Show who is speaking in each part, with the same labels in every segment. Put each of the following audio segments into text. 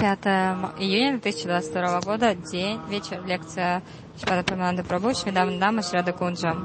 Speaker 1: 5 июня 2022 года, день, вечер, лекция Шпада Прамананда Прабhu, Шмидам Шрада Кунджа.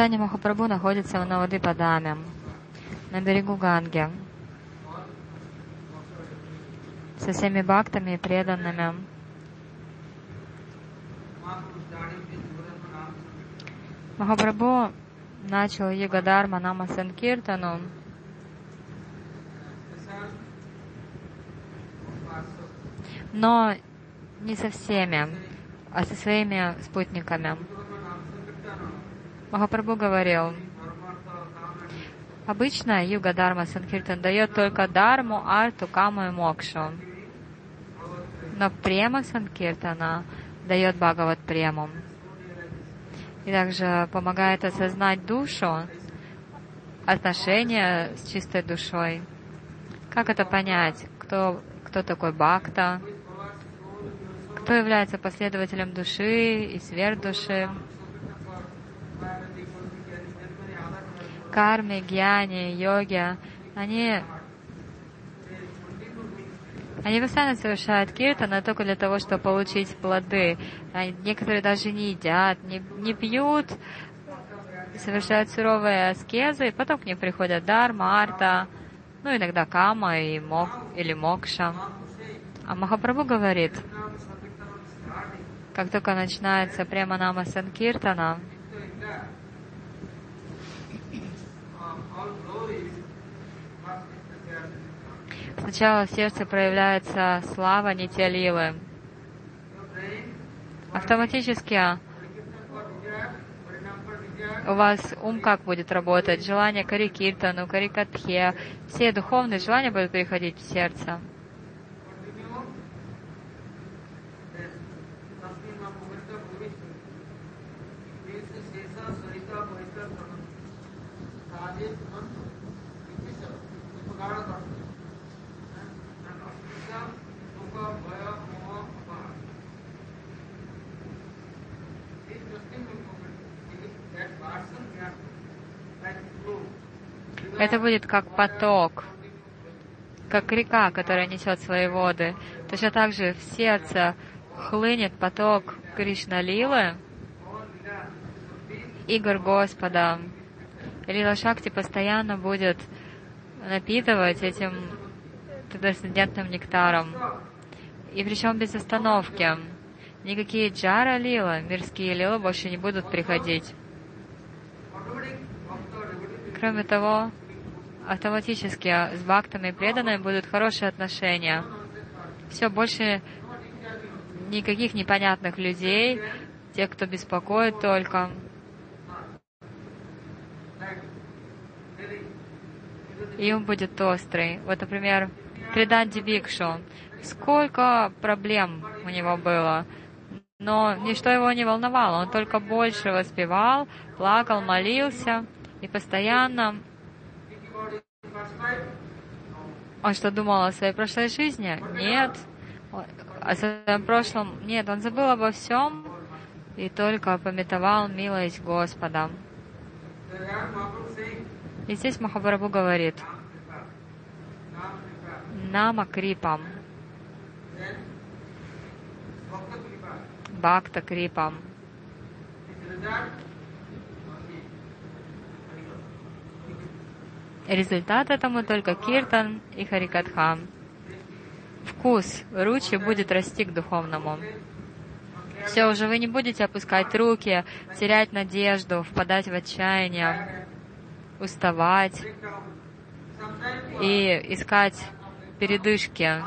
Speaker 1: Читание Махапрабху находится в Навадипадаме, на берегу Ганги, со всеми бхактами и преданными. Махапрабху начал Югадарма Нама Санкиртану, но не со всеми, а со своими спутниками. Махапрабху говорил, обычно Юга Дарма Санкиртан дает только Дарму, Арту, Каму и Мокшу. Но Према Санкиртана дает Бхагават Прему. И также помогает осознать душу, отношения с чистой душой. Как это понять? Кто, кто такой Бхакта? Кто является последователем души и сверх души? Карме, гьяне, йоге, они, они постоянно совершают киртана только для того, чтобы получить плоды. Они, некоторые даже не едят, не, не пьют, совершают суровые аскезы, и потом к ним приходят дарма, арта, ну, иногда кама и мок, или мокша. А Махапрабху говорит, как только начинается прямо нама Санкиртана, Сначала в сердце проявляется слава Нитялилы.
Speaker 2: Автоматически у вас ум как будет работать? Желание карикиртану, карикатхе, все духовные желания будут приходить в сердце. Это будет как поток, как река, которая несет свои воды. Точно так же в сердце хлынет поток Кришна Лилы, игр Господа. Лила Шакти постоянно будет напитывать этим трансцендентным нектаром. И причем без остановки. Никакие джара лила, мирские лилы больше не будут приходить. Кроме того, автоматически с бхактами и преданными будут хорошие отношения. Все, больше никаких непонятных людей, тех, кто беспокоит только. И он будет острый. Вот, например, Триданди Бикшу. Сколько проблем у него было. Но ничто его не волновало. Он только больше воспевал, плакал, молился и постоянно он что, думал о своей прошлой жизни? Нет. О своем прошлом? Нет, он забыл обо всем и только пометовал милость Господа. И здесь Махабрабху говорит, Нама Крипам, Бхакта Крипам. Результат этому только киртан и харикатха. Вкус ручи будет расти к духовному. Все, уже вы не будете опускать руки, терять надежду, впадать в отчаяние, уставать и искать передышки.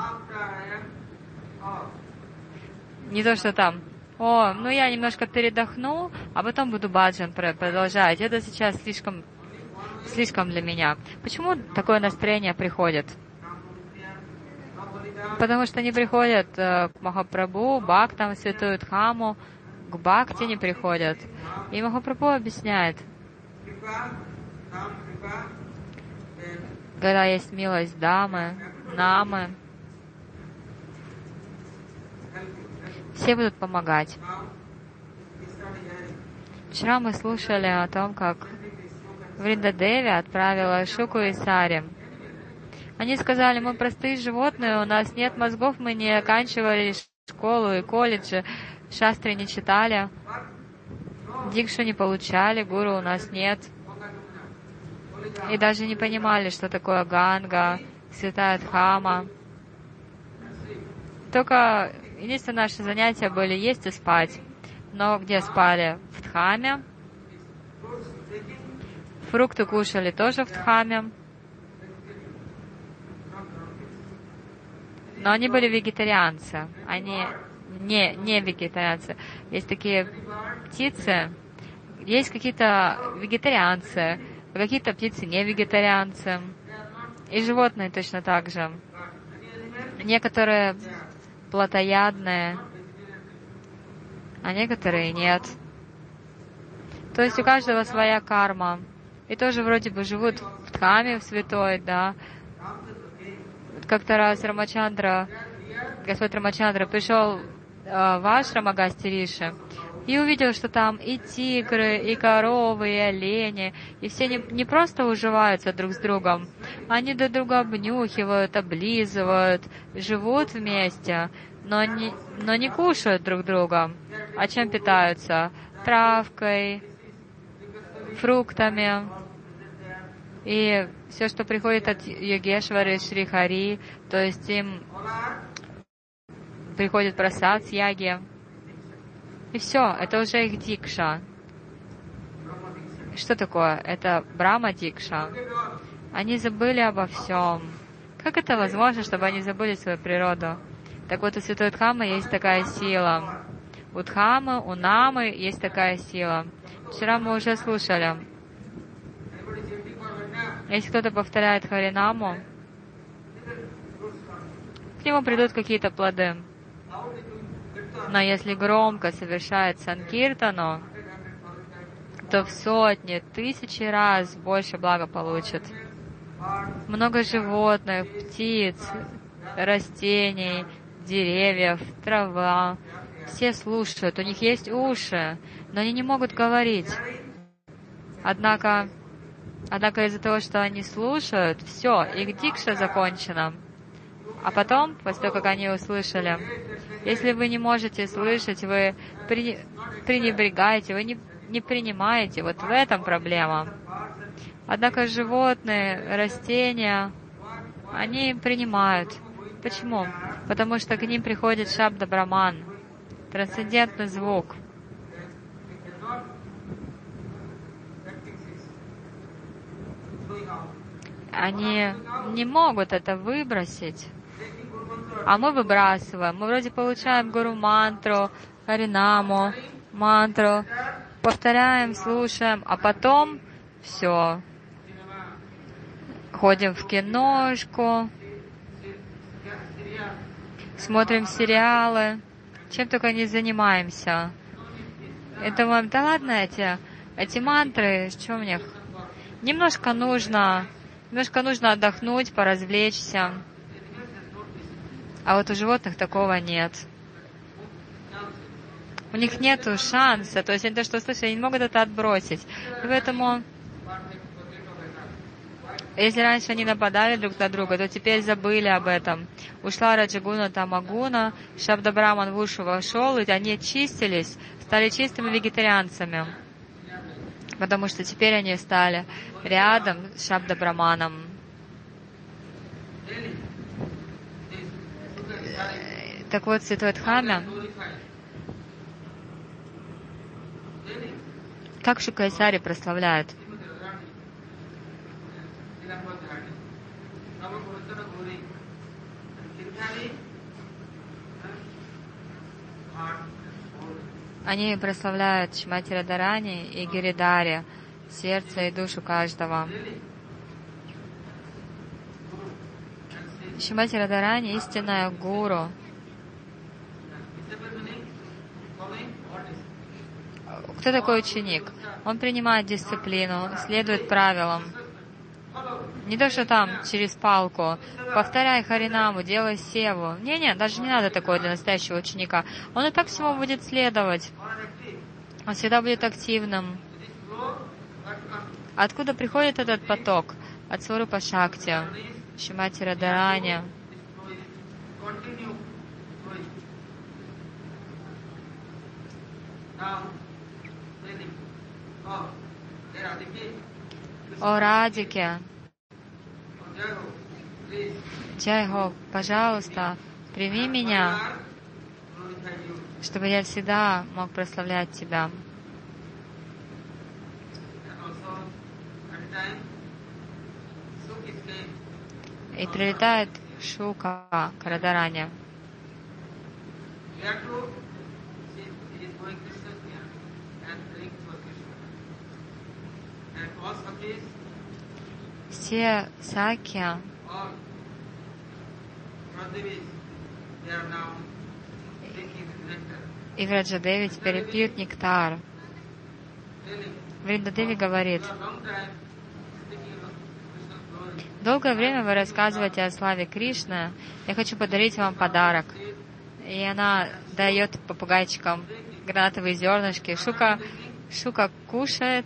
Speaker 2: Не то, что там, о, ну я немножко передохну, а потом буду баджан продолжать. Это сейчас слишком слишком для меня. Почему такое настроение приходит? Потому что они приходят э, к Махапрабху, Бхактам, Святую Дхаму, к Бхакти не приходят. И Махапрабху объясняет, когда есть милость Дамы, Намы, все будут помогать. Вчера мы слушали о том, как Вриндадеви отправила Шуку и Сари. Они сказали, мы простые животные, у нас нет мозгов, мы не оканчивали школу и колледжи, шастры не читали, дикшу не получали, гуру у нас нет. И даже не понимали, что такое ганга, святая дхама. Только единственное наши занятия были есть и спать. Но где спали? В дхаме, Фрукты кушали тоже в Дхаме. Но они были вегетарианцы. Они не, не вегетарианцы. Есть такие птицы, есть какие-то вегетарианцы, какие-то птицы не вегетарианцы. И животные точно так же. Некоторые плотоядные, а некоторые нет. То есть у каждого своя карма и тоже вроде бы живут в Дхаме, в святой, да. Как-то раз Рамачандра, Господь Рамачандра пришел э, в Ашрам Агастириши и увидел, что там и тигры, и коровы, и олени, и все не, не просто уживаются друг с другом, они друг друга обнюхивают, облизывают, живут вместе, но не, но не кушают друг друга. А чем питаются? Травкой, фруктами. И все, что приходит от Йогешвары, Шрихари, то есть им приходит просад с яги. И все, это уже их дикша. Что такое? Это Брама дикша. Они забыли обо всем. Как это возможно, чтобы они забыли свою природу? Так вот, у Святой Дхамы есть такая сила. У Дхамы, у Намы есть такая сила. Вчера мы уже слушали. Если кто-то повторяет Харинаму, к нему придут какие-то плоды. Но если громко совершает Санкиртану, то в сотни, тысячи раз больше блага получит. Много животных, птиц, растений, деревьев, трава. Все слушают, у них есть уши, но они не могут говорить. Однако, однако из-за того, что они слушают, все, их дикша закончена. А потом, после того, как они услышали, если вы не можете слышать, вы пренебрегаете, вы не не принимаете. Вот в этом проблема. Однако животные, растения, они принимают. Почему? Потому что к ним приходит шабда браман, трансцендентный звук. Они не могут это выбросить. А мы выбрасываем. Мы вроде получаем гуру мантру, харинаму, мантру, повторяем, слушаем, а потом все. Ходим в киношку, смотрим сериалы, чем только не занимаемся. И думаем, да ладно эти, эти мантры, что в них? Немножко нужно, немножко нужно отдохнуть, поразвлечься. А вот у животных такого нет у них нет шанса, то есть они то, что услышали, они не могут это отбросить. Поэтому, если раньше они нападали друг на друга, то теперь забыли об этом. Ушла Раджагуна Тамагуна, Шабдабраман в ушу вошел, и они очистились, стали чистыми вегетарианцами. Потому что теперь они стали рядом с Шабдабраманом. Так вот, Святой Дхамя Как Шукайсари прославляет? Они прославляют Шимати Радарани и Гиридари, сердце и душу каждого. Шимати Радарани — истинная гуру, Кто такой ученик? Он принимает дисциплину, следует правилам. Не то, что там через палку. Повторяй Харинаму, делай севу. Не-не, даже не надо такое для настоящего ученика. Он и так всему будет следовать. Он всегда будет активным. Откуда приходит этот поток? От Сварупа Шакти, Шимати Радарани. Now, о Радике, Джайхо, пожалуйста, прими меня, чтобы я всегда мог прославлять Тебя. И прилетает Шука к Все саки. И Враджадеви теперь пьют нектар. Вриндадеви говорит, долгое время вы рассказываете о славе Кришны, я хочу подарить вам подарок. И она дает попугайчикам гранатовые зернышки. Шука, шука кушает,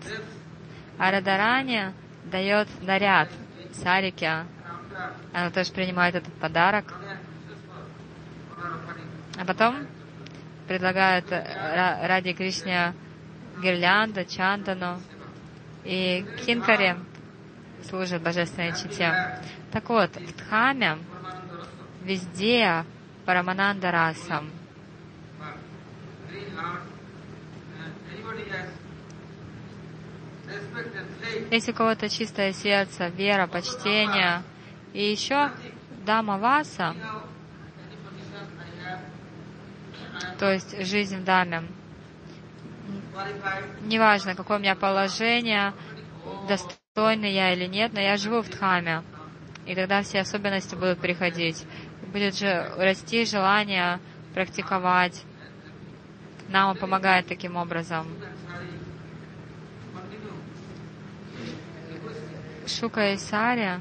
Speaker 2: а дает наряд Сарике. Она тоже принимает этот подарок. А потом предлагает ради Кришне гирлянду, чандану. И кинкари служит божественной чите. Так вот, в Дхаме везде Парамананда расам. Если у кого-то чистое сердце, вера, почтение, и еще Дама Васа, то есть жизнь в Даме. Неважно, какое у меня положение, достойный я или нет, но я живу в Дхаме. И тогда все особенности будут приходить. Будет же расти желание практиковать. Нам помогает таким образом. Шука и Саря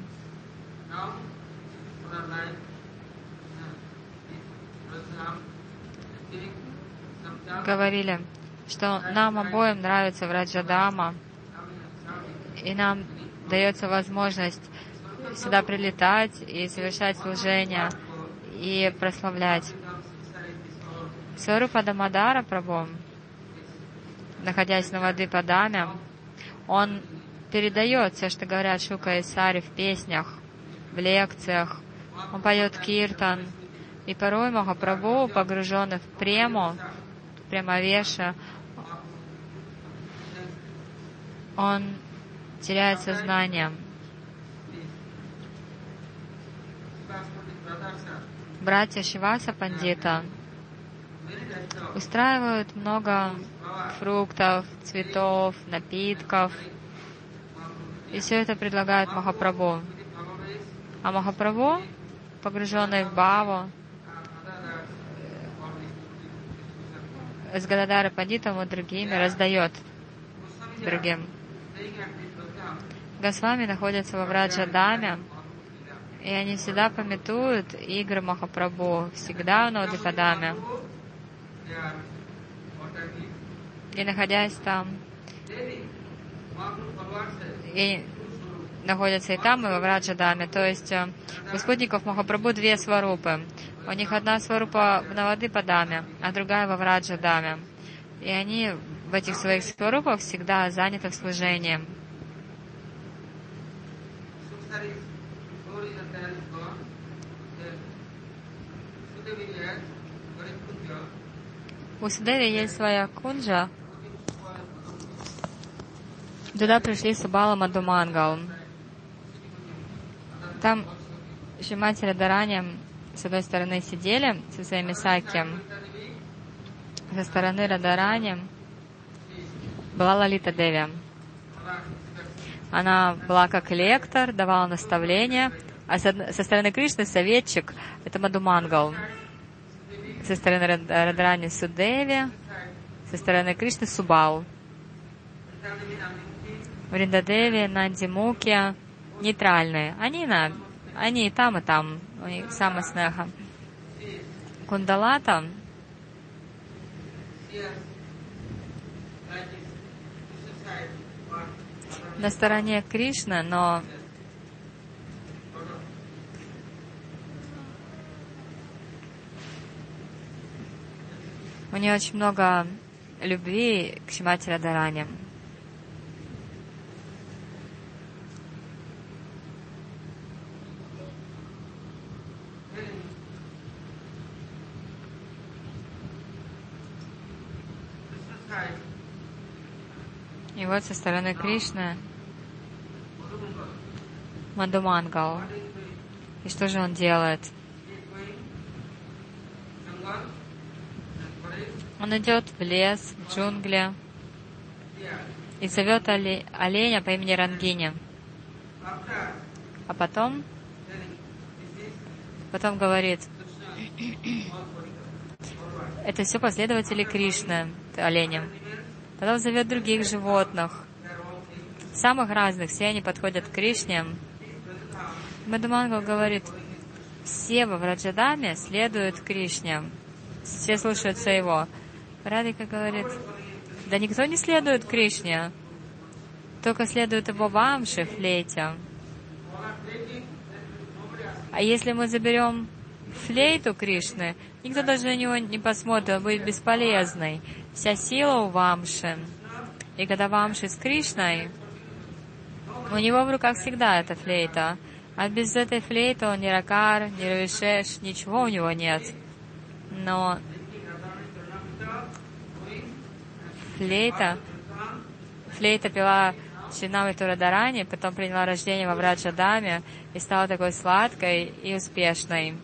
Speaker 2: говорили, что нам обоим нравится Враджадама, и нам дается возможность сюда прилетать и совершать служение и прославлять. Сварупа Дамадара Прабhu, находясь на воды Падаме, он передает все, что говорят Шука и Сари в песнях, в лекциях. Он поет киртан. И порой Махапрабху, погруженный в прему, прямовеша, он теряет сознание. Братья Шиваса Пандита устраивают много фруктов, цветов, напитков. И все это предлагают Махапрабху. А Махапрабху, погруженный в Баву, с Гададара Пандитом и другими раздает другим. Госвами находятся во Враджадаме, и они всегда пометуют игры Махапрабху, всегда в Нодипадаме. И находясь там, и находятся и там, и во Враджадаме. То есть э, у спутников Махапрабху две сварупы. У них одна сварупа на воды Падаме, а другая во Враджадаме. И они в этих своих сварупах всегда заняты в служении. У Судеви есть своя кунджа. Туда пришли Субала Мадумангал. Там Шимати Радарани с одной стороны сидели со своими саки, со стороны Радарани была Лалита Деви. Она была как лектор, давала наставления, а со стороны Кришны советчик — это Мадумангал со стороны Радрани Судеви, со стороны Кришны Субау. Вриндадеви, Нандимуки нейтральные. Они, на, они и там, и там. У них сама снеха. Кундалата на стороне Кришны, но У нее очень много любви к Шимати Радаране. И вот со стороны Кришны Мандумангал. И что же он делает? Он идет в лес, в джунгли и зовет оленя по имени Рангини. А потом, потом говорит, это все последователи Кришны, оленем. Потом зовет других животных, самых разных, все они подходят к Кришне. Мадамангал говорит, все во Враджадаме следуют Кришне, все слушаются его. Радика говорит, да никто не следует Кришне, только следует его вамши, флейте. А если мы заберем флейту Кришны, никто даже на него не посмотрит, он будет бесполезный. Вся сила у вамши. И когда вамши с Кришной, у него в руках всегда эта флейта. А без этой флейты он ни ракар, ни равишеш, ничего у него нет. Но флейта. Флейта пила Шинами Турадарани, потом приняла рождение во Враджадаме и стала такой сладкой и успешной.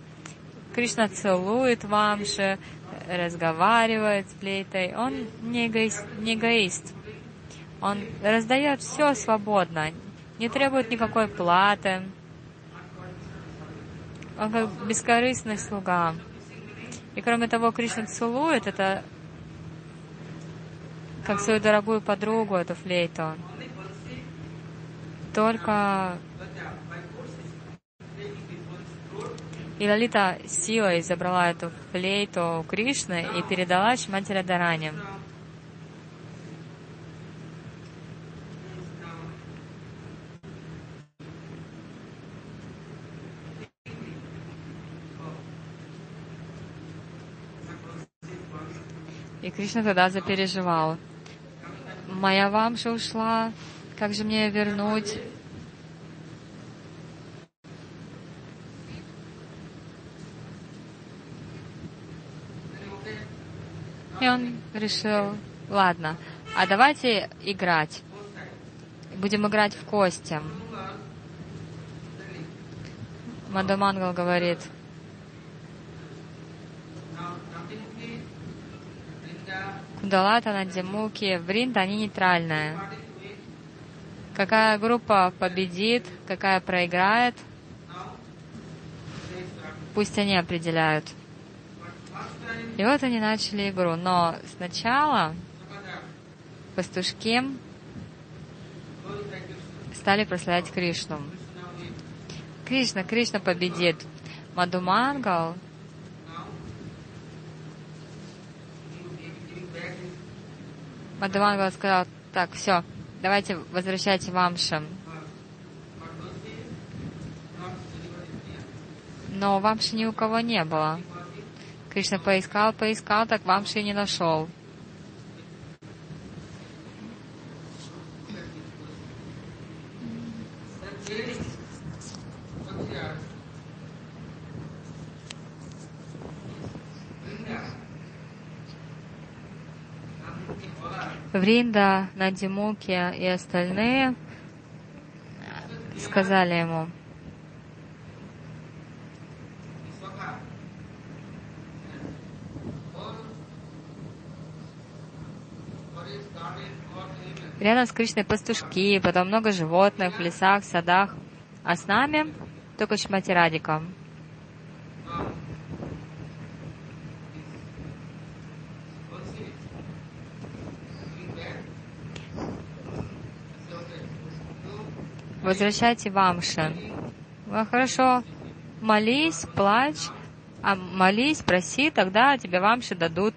Speaker 2: Кришна целует Вамши, разговаривает с флейтой. Он не эгоист. Не эгоист. Он раздает все свободно, не требует никакой платы. Он как бескорыстный слуга. И кроме того, Кришна целует это как свою дорогую подругу, эту флейту. Только и Лалита силой забрала эту флейту у Кришны и передала Шмати Радаране. И Кришна тогда запереживал. Моя вамша ушла, как же мне ее вернуть? И он решил, ладно, а давайте играть. Будем играть в кости. Мадамангал говорит, Кундалата, Надзимуки, Вринда, они нейтральные. Какая группа победит, какая проиграет, пусть они определяют. И вот они начали игру. Но сначала пастушки стали прославлять Кришну. Кришна, Кришна победит. Мадумангал Мадавангала сказал, так, все, давайте возвращайте вамши. Но вамши ни у кого не было. Кришна поискал, поискал, так вамши не нашел. Вринда, Надимуки и остальные сказали ему, Рядом с Кришной пастушки, потом много животных в лесах, садах, а с нами только Шмати Радика. возвращайте вамши. Ну, хорошо, молись, плачь, а молись, проси, тогда тебе вамши дадут.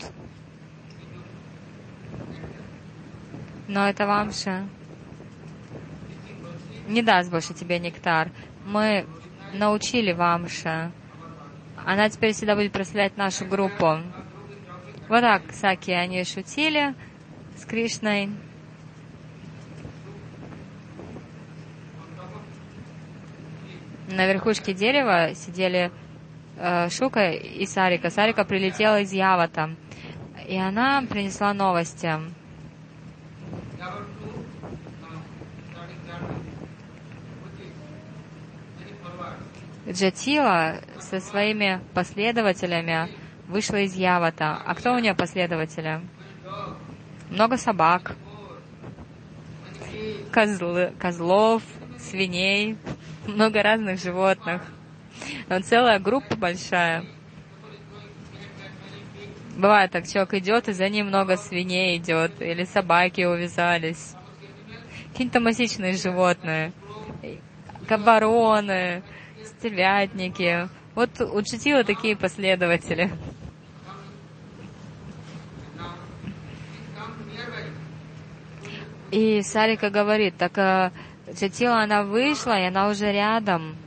Speaker 2: Но это вамша не даст больше тебе нектар. Мы научили вамша. Она теперь всегда будет прославлять нашу группу. Вот так, Саки, они шутили с Кришной. на верхушке дерева сидели э, Шука и Сарика. Сарика прилетела из Явата, и она принесла новости. Джатила со своими последователями вышла из Явата. А кто у нее последователи? Много собак, козлы, козлов, свиней, много разных животных. Но целая группа большая. Бывает так, человек идет, и за ним много свиней идет, или собаки увязались. Какие-то томасичные животные. Кабароны, стервятники. Вот у Читила такие последователи. И Сарика говорит, так а, Джатила, она вышла, и она уже рядом.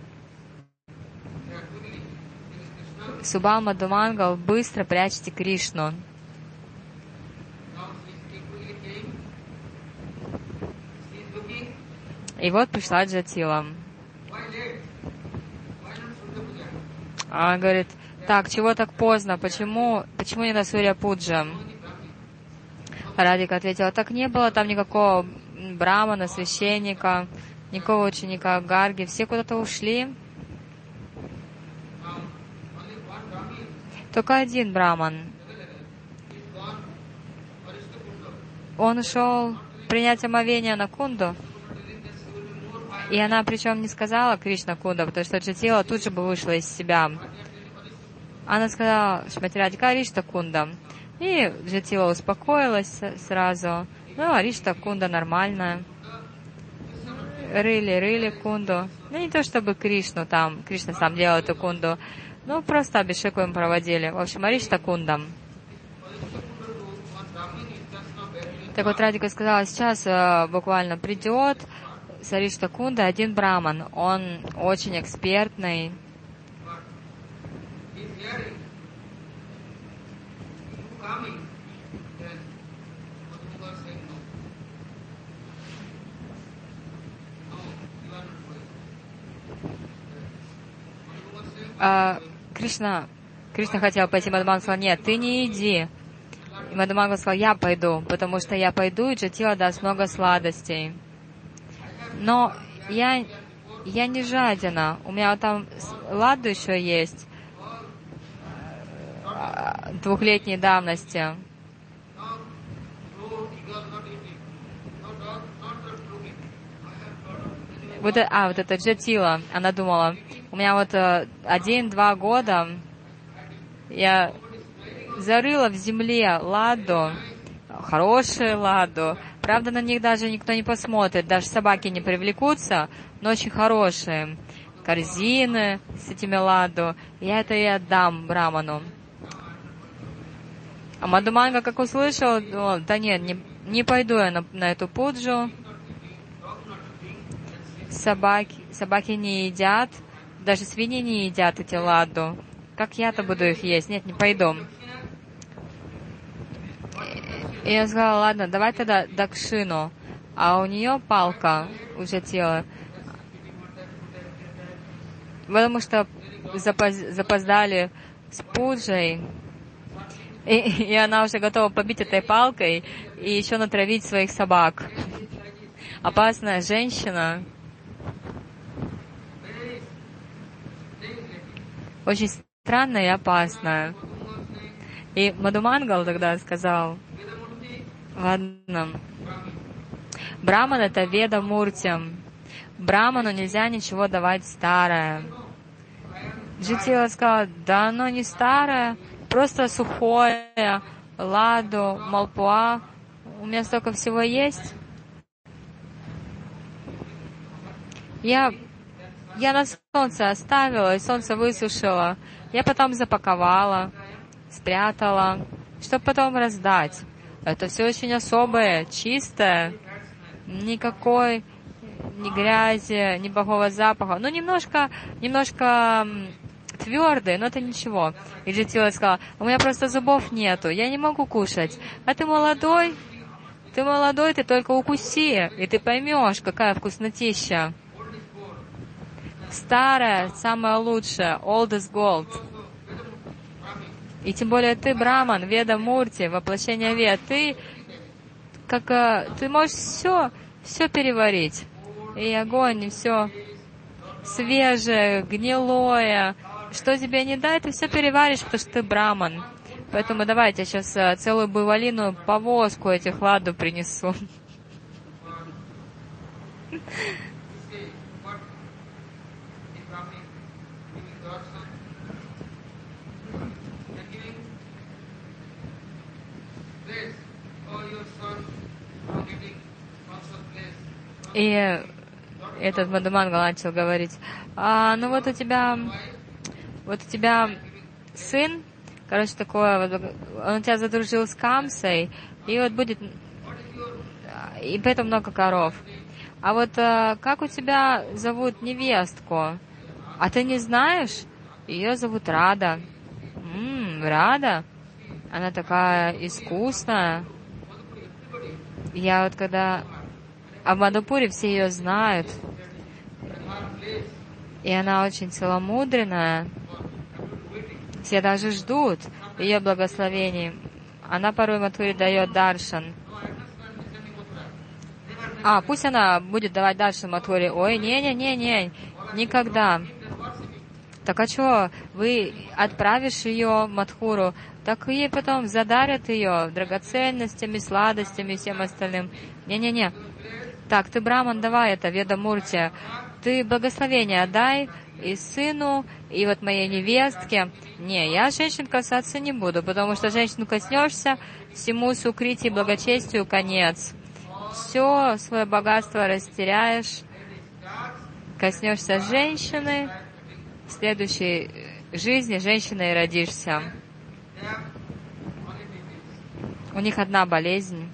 Speaker 2: Субал Мадумангал, быстро прячьте Кришну. И вот пришла Джатила. А говорит, так, чего так поздно? Почему, почему не на Сурья Пуджа? Радик ответила, так не было там никакого брамана, священника, никого ученика Гарги, все куда-то ушли. Только один браман. Он ушел принять омовение на кунду. И она причем не сказала Кришна Кунда, потому что Джатила тут же бы вышла из себя. Она сказала Шмати Радика Ришта Кунда. И Джатила успокоилась сразу. Ну, а Ришта Кунда нормальная. Рыли, рыли кунду. Ну, не то чтобы Кришну там, Кришна сам делал эту кунду. Ну, просто Абишеку им проводили. В общем, Аришта Кундам. Так вот, Радика сказала, сейчас э, буквально придет Саришта Кунда один браман. Он очень экспертный. А, Кришна, Кришна хотел пойти, Мадаман сказал, нет, ты не иди. И Мадаманга сказал, я пойду, потому что я пойду, и Джатила даст много сладостей. Но я, я не жадина. У меня там ладу еще есть э, двухлетней давности. Вот, а, вот это Джатила, она думала, у меня вот э, один-два года я зарыла в земле ладу, хорошую ладу. Правда, на них даже никто не посмотрит, даже собаки не привлекутся, но очень хорошие. Корзины с этими ладу. Я это и отдам Браману. А Мадуманга, как услышал, думал, да нет, не, не пойду я на, на эту пуджу. Собаки, собаки не едят, даже свиньи не едят эти ладу. Как я-то буду их есть? Нет, не пойду. И я сказала, ладно, давай тогда Дакшину. А у нее палка уже тело. Потому что запоз, запоздали с пуджей. И, и она уже готова побить этой палкой и еще натравить своих собак. Опасная женщина. Очень странная и опасная. И Мадумангал тогда сказал, ладно, Браман это Веда Мурти. Браману нельзя ничего давать старое. Джитила сказала, да оно не старое, просто сухое, ладу, малпуа. У меня столько всего есть. Я, я на солнце оставила, и солнце высушило. Я потом запаковала, спрятала, чтобы потом раздать. Это все очень особое, чистое, никакой ни грязи, ни плохого запаха. Ну, немножко, немножко твердый, но это ничего. И Джетила сказала, у меня просто зубов нету, я не могу кушать. А ты молодой, ты молодой, ты только укуси, и ты поймешь, какая вкуснотища. Старая, самая лучшая, old is gold. И тем более ты Браман, Веда Мурти, воплощение Вед, ты как э, ты можешь все, все переварить. И огонь, и все свежее, гнилое. Что тебе не дай, ты все переваришь, потому что ты Браман. Поэтому давайте я сейчас э, целую буйволину повозку этих ладу принесу. И этот Мадумангал начал говорить, а, ну вот у тебя, вот у тебя сын, короче, такое, он у тебя задружил с Камсой, и вот будет, и поэтому много коров. А вот а, как у тебя зовут невестку? А ты не знаешь? Ее зовут Рада. М-м, Рада? Она такая искусная. Я вот когда а в Мадапуре все ее знают. И она очень целомудренная. Все даже ждут ее благословений. Она порой Матуре дает даршан. А, пусть она будет давать даршан Матуре. Ой, не-не-не-не, никогда. Так а что, вы отправишь ее Матхуру, так ей потом задарят ее драгоценностями, сладостями и всем остальным. Не-не-не. Так, ты, Браман, давай это, Веда Муртия. Ты благословение дай и сыну, и вот моей невестке. Не, я женщин касаться не буду, потому что женщину коснешься, всему сукрити и благочестию конец. Все свое богатство растеряешь, коснешься женщины, в следующей жизни женщиной родишься. У них одна болезнь.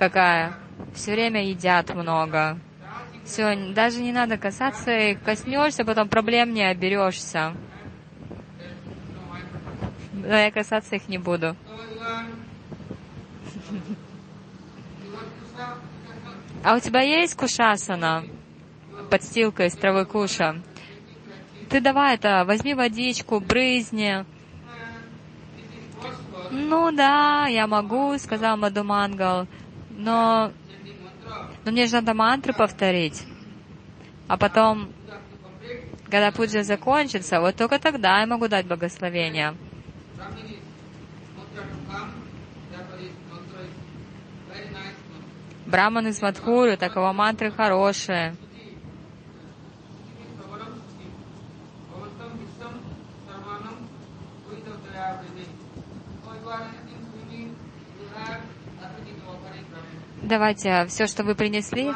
Speaker 2: Какая? Все время едят много. Все, даже не надо касаться их, коснешься, потом проблем не оберешься. Но я касаться их не буду. А у тебя есть кушасана? Подстилка из травы куша. Ты давай это, возьми водичку, брызни. Ну да, я могу, сказал Мадумангал, но, но мне же надо мантры повторить. А потом, когда пуджа закончится, вот только тогда я могу дать благословение. Браман из Мадхуры, так его мантры хорошие. Давайте, все, что вы принесли,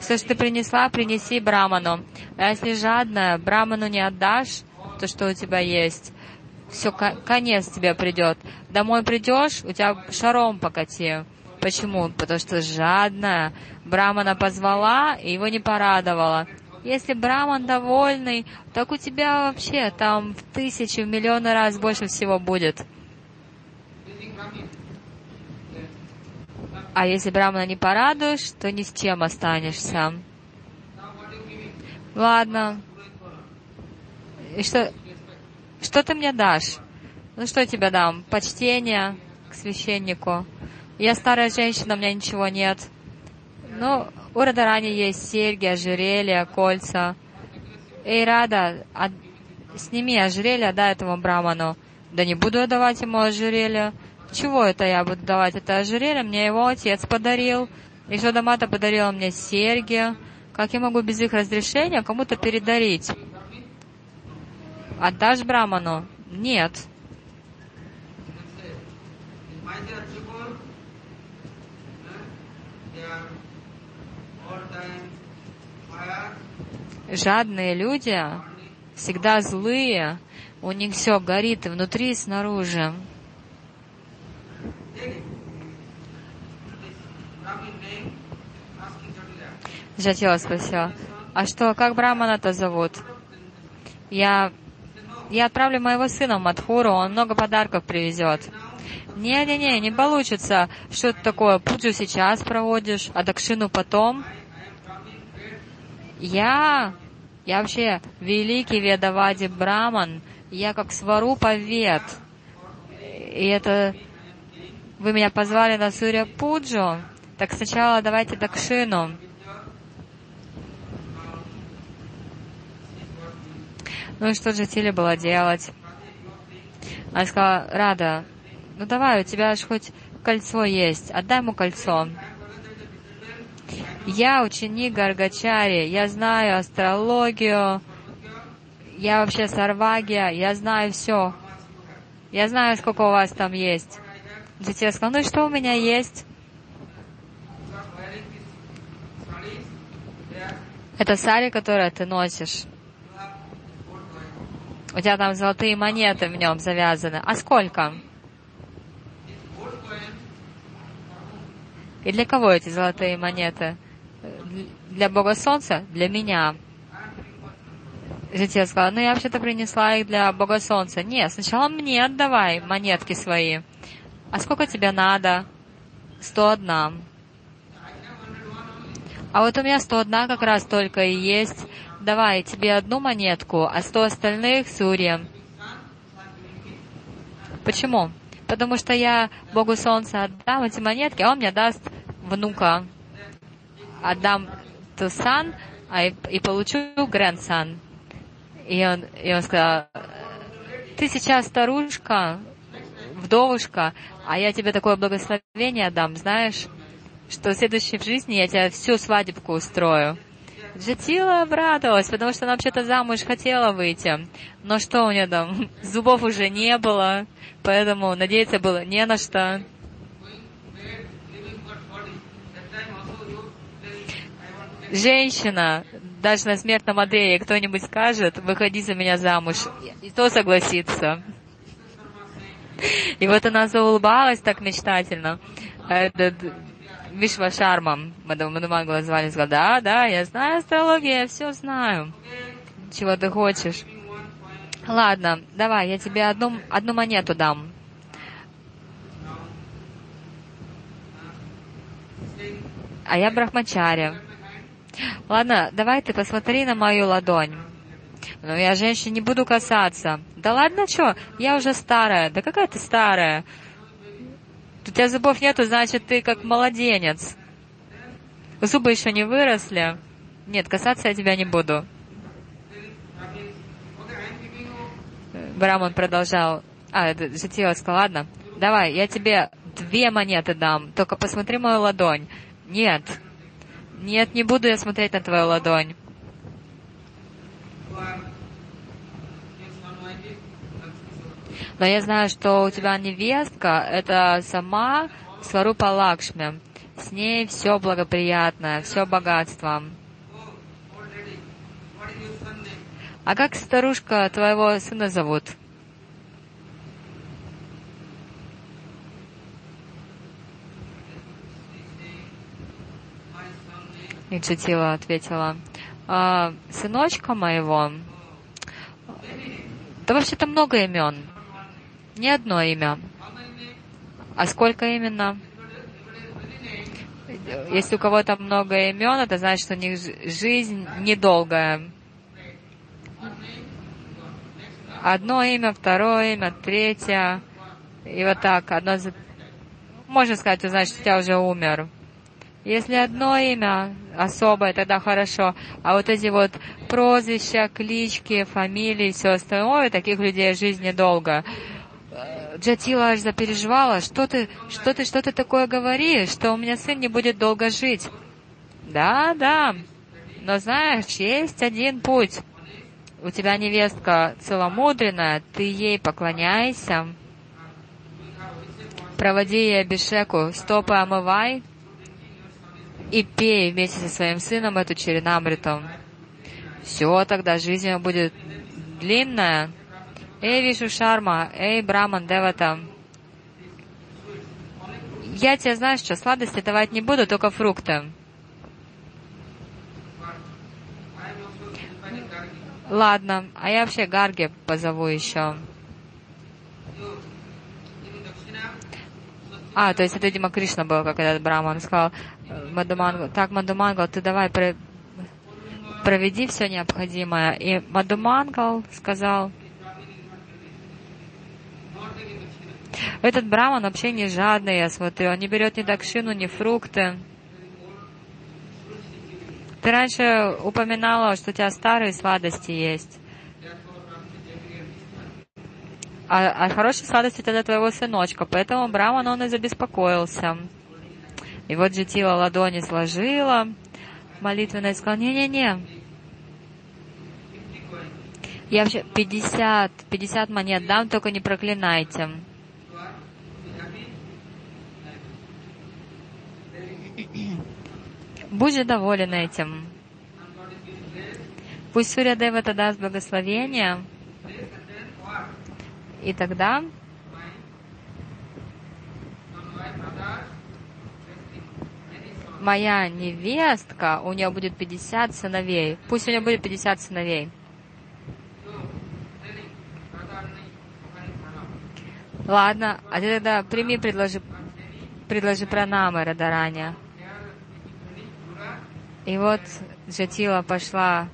Speaker 2: все, что ты принесла, принеси Браману. А если жадно, Браману не отдашь то, что у тебя есть, все, конец тебе придет. Домой придешь, у тебя шаром покати. Почему? Потому что жадная. Брамана позвала, и его не порадовала. Если Браман довольный, так у тебя вообще там в тысячу, в миллионы раз больше всего будет. А если Брамана не порадуешь, то ни с чем останешься. Ладно. И что, что ты мне дашь? Ну что я тебе дам? Почтение к священнику. Я старая женщина, у меня ничего нет. Ну, у Радарани есть серьги, ожерелья, кольца. Эй, Рада, от... сними ожерелье, дай этому браману. Да не буду я давать ему ожерелье. Чего это я буду давать? Это ожерелье мне его отец подарил. И Шодамата подарила мне серьги. Как я могу без их разрешения кому-то передарить? Отдашь браману? Нет. Жадные люди всегда злые, у них все горит и внутри, и снаружи. Жатила спросила, а что, как Брамана-то зовут? Я, я отправлю моего сына в Мадхуру, он много подарков привезет. Не-не-не, не получится. Что это такое? Пуджу сейчас проводишь, а Дакшину потом? Я, я вообще великий Ведавади Браман, я как сварупа вед. И это вы меня позвали на Суря Пуджу, так сначала давайте Дакшину. Ну и что же Тиле было делать? Она сказала, Рада, ну давай, у тебя же хоть кольцо есть, отдай ему кольцо. Я ученик Гаргачари, я знаю астрологию, я вообще сарвагия, я знаю все. Я знаю, сколько у вас там есть. Джития сказал, ну и что у меня есть? Это сари, которое ты носишь. У тебя там золотые монеты в нем завязаны. А сколько? И для кого эти золотые монеты? Для Бога Солнца? Для меня. Жития сказала, ну я вообще-то принесла их для Бога Солнца. Нет, сначала мне отдавай монетки свои. А сколько тебе надо? Сто одна. А вот у меня сто одна как раз только и есть. Давай, тебе одну монетку, а сто остальных Сурья. Почему? Потому что я Богу Солнца отдам эти монетки, а он мне даст внука. Отдам son, а и, и получу grandson. И он, и он сказал, ты сейчас старушка, вдовушка, а я тебе такое благословение дам, знаешь, что в следующей жизни я тебе всю свадебку устрою. Джатила обрадовалась, потому что она вообще-то замуж хотела выйти. Но что у нее там? Зубов уже не было, поэтому надеяться было не на что. Женщина, даже на смертном одре кто-нибудь скажет, выходи за меня замуж, и то согласится. И вот она заулыбалась так мечтательно. Этот Вишва Шарма, мадам Мадамангала звали, сказала, да, да, я знаю астрологию, я все знаю. Чего ты хочешь? Ладно, давай, я тебе одну, одну монету дам. А я брахмачаря. Ладно, давай ты посмотри на мою ладонь. Но я женщин не буду касаться. Да ладно, что? Я уже старая. Да какая ты старая? У тебя зубов нету, значит, ты как младенец. Зубы еще не выросли. Нет, касаться я тебя не буду. Браман продолжал. А, Житила сказал, ладно, давай, я тебе две монеты дам, только посмотри мою ладонь. Нет, нет, не буду я смотреть на твою ладонь. Но я знаю, что у тебя невестка — это сама Сварупа Лакшми. С ней все благоприятное, все богатство. А как старушка твоего сына зовут? И Джатила ответила, а, сыночка моего, да вообще-то много имен, не одно имя. А сколько именно? Если у кого-то много имен, это значит, что у них жизнь недолгая. Одно имя, второе имя, третье. И вот так, одно... Можно сказать, значит, у тебя уже умер. Если одно имя особое, тогда хорошо. А вот эти вот прозвища, клички, фамилии, все остальное, таких людей жизнь недолго. Джатила аж запереживала, что ты, что ты, что ты такое говоришь, что у меня сын не будет долго жить. Да, да, но знаешь, есть один путь. У тебя невестка целомудренная, ты ей поклоняйся, проводи ей обешеку, стопы омывай, и пей вместе со своим сыном эту черенамриту. Все, тогда жизнь будет длинная. Эй, Вишу Шарма, эй, Браман, Девата. Я тебе, знаешь что, сладости давать не буду, только фрукты. Ладно, а я вообще Гарги позову еще. А, то есть это Дима Кришна был, как этот Браман сказал. Мадумангал, так, Мадумангал, ты давай про, проведи все необходимое. И Мадумангал сказал, этот браман вообще не жадный, я смотрю, он не берет ни дакшину, ни фрукты. Ты раньше упоминала, что у тебя старые сладости есть. А, а хорошие сладости это для твоего сыночка, поэтому Браман, он и забеспокоился. И вот Джитила ладони сложила, молитвенно и сказала, не-не-не, я вообще 50, 50 монет дам, только не проклинайте. Будь же доволен этим. Пусть Сурья Дева даст благословение, и тогда моя невестка, у нее будет 50 сыновей. Пусть у нее будет 50 сыновей. Ладно, а ты тогда прими, предложи, предложи пранамы Радаране. И вот Джатила пошла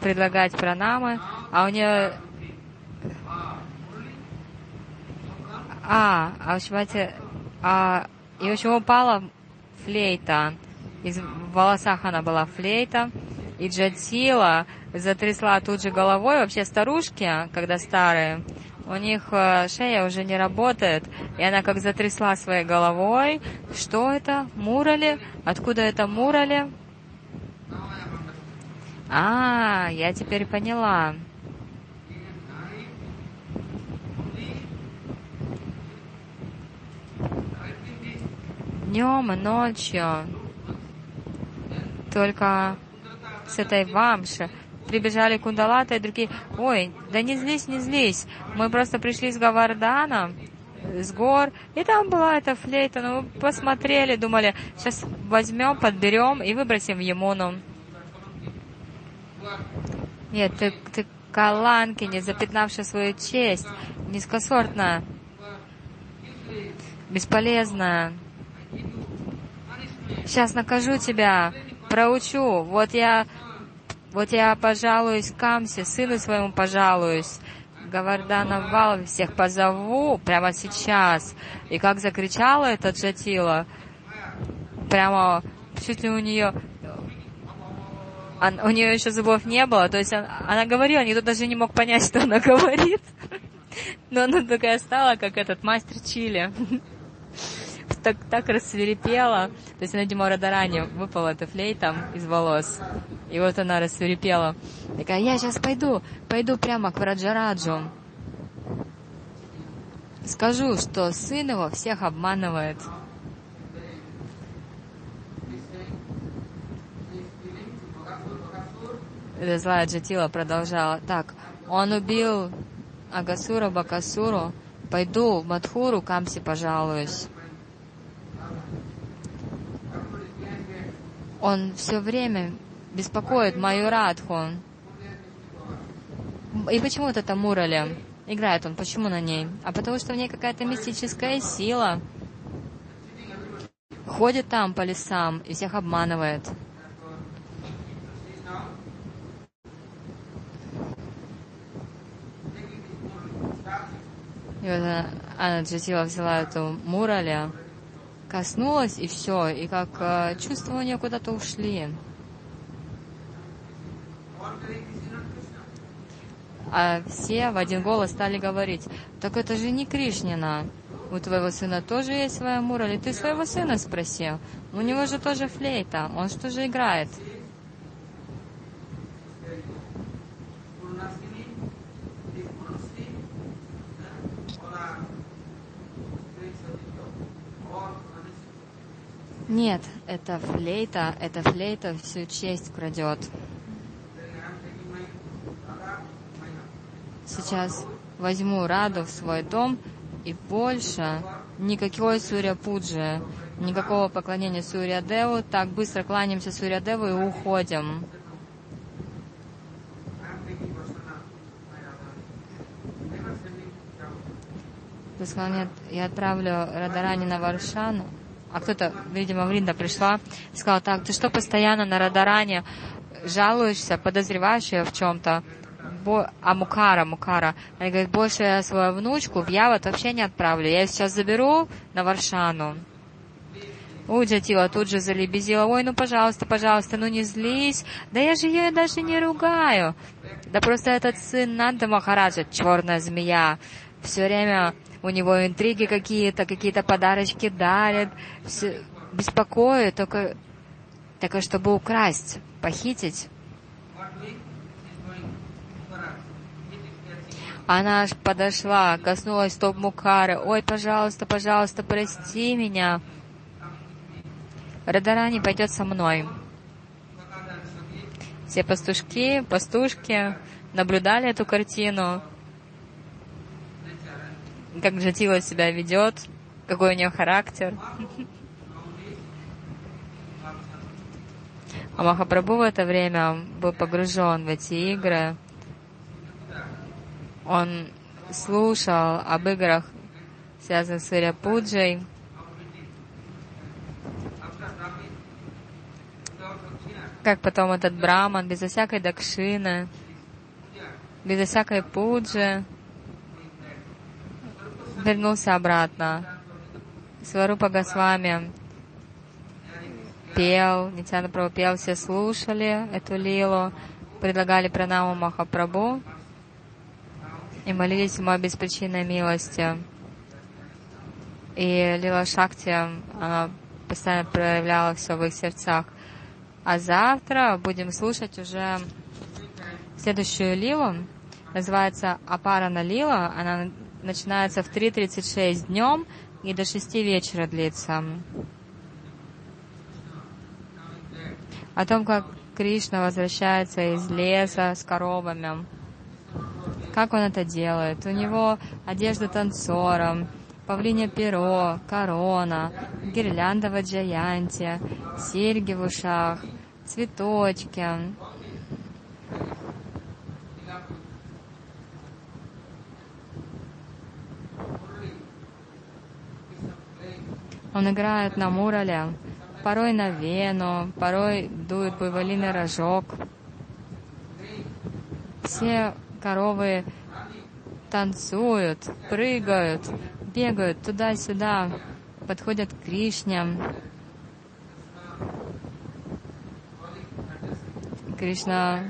Speaker 2: предлагать пранамы, а у нее... А, а общем, а, и в общем упала флейта. Из волосах она была флейта, И Джатила затрясла тут же головой. Вообще старушки, когда старые, у них э, шея уже не работает. И она как затрясла своей головой. Что это? Мурали? Откуда это Мурали? А, я теперь поняла. Днем и ночью. Только с этой вамши прибежали Кундалата и другие. Ой, да не злись, не злись. Мы просто пришли с Гавардана, с гор, и там была эта флейта. Ну, посмотрели, думали, сейчас возьмем, подберем и выбросим в Емуну. Нет, ты, ты каланки, не запятнавшая свою честь, низкосортная, бесполезная. Сейчас накажу тебя, проучу. Вот я вот я пожалуюсь Камсе, сыну своему пожалуюсь. Гавардана Вал всех позову прямо сейчас. И как закричала эта Джатила, прямо чуть ли у нее у нее еще зубов не было, то есть она, она говорила, никто даже не мог понять, что она говорит. Но она такая стала, как этот мастер чили так, так рассверепела. То есть, видимо, Радаране выпала эта флейта из волос. И вот она рассверепела. Такая, я сейчас пойду, пойду прямо к Раджараджу. Скажу, что сын его всех обманывает. Эта злая Джатила продолжала. Так, он убил Агасура Бакасуру. Пойду в Мадхуру Камси пожалуюсь. Он все время беспокоит мою Радху. И почему вот это Мурали? Играет он, почему на ней? А потому что в ней какая-то мистическая сила. Ходит там по лесам и всех обманывает. И вот она, она взяла эту Мурали, коснулась, и все, и как э, чувства куда-то ушли. А все в один голос стали говорить, так это же не Кришнина. У твоего сына тоже есть своя мура, или ты своего сына спросил? У него же тоже флейта, он что же играет? Нет, это флейта, это флейта всю честь крадет. Сейчас возьму Раду в свой дом и больше никакой Сурья Пуджи, никакого поклонения Сурья Деву, так быстро кланяемся Сурья Деву и уходим. Ты я отправлю Радарани на Варшану, а кто-то, видимо, Вринда пришла сказала, так, ты что постоянно на Радаране жалуешься, подозреваешь ее в чем-то? А Мукара, Мукара, она говорит, больше я свою внучку в Яват вообще не отправлю. Я ее сейчас заберу на Варшану. Уджатила тут же залебезила, ой, ну пожалуйста, пожалуйста, ну не злись. Да я же ее даже не ругаю. Да просто этот сын Нанда Махараджа, черная змея, все время у него интриги какие-то, какие-то подарочки дарят, все, беспокоит только, только чтобы украсть, похитить. Она подошла, коснулась топ Мукары. Ой, пожалуйста, пожалуйста, прости меня. Радарани пойдет со мной. Все пастушки, пастушки наблюдали эту картину как Джатила себя ведет, какой у нее характер. А Махапрабху в это время был погружен в эти игры. Он слушал об играх, связанных с Иряпуджей. Как потом этот браман, безо всякой дакшины, безо всякой пуджи, вернулся обратно. Сварупа Госвами пел, Нитяна Прабу пел, все слушали эту лилу, предлагали пранаму Махапрабху и молились ему о беспричинной милости. И Лила Шакти, она постоянно проявляла все в их сердцах. А завтра будем слушать уже следующую лилу. Называется Апарана Лила. Она начинается в 3.36 днем и до 6 вечера длится. О том, как Кришна возвращается из леса с коровами. Как он это делает? У него одежда танцора, павлине перо, корона, гирлянда в аджаянте, серьги в ушах, цветочки. Он играет на мурале, порой на вену, порой дует буйволиный рожок. Все коровы танцуют, прыгают, бегают туда-сюда, подходят к Кришне. Кришна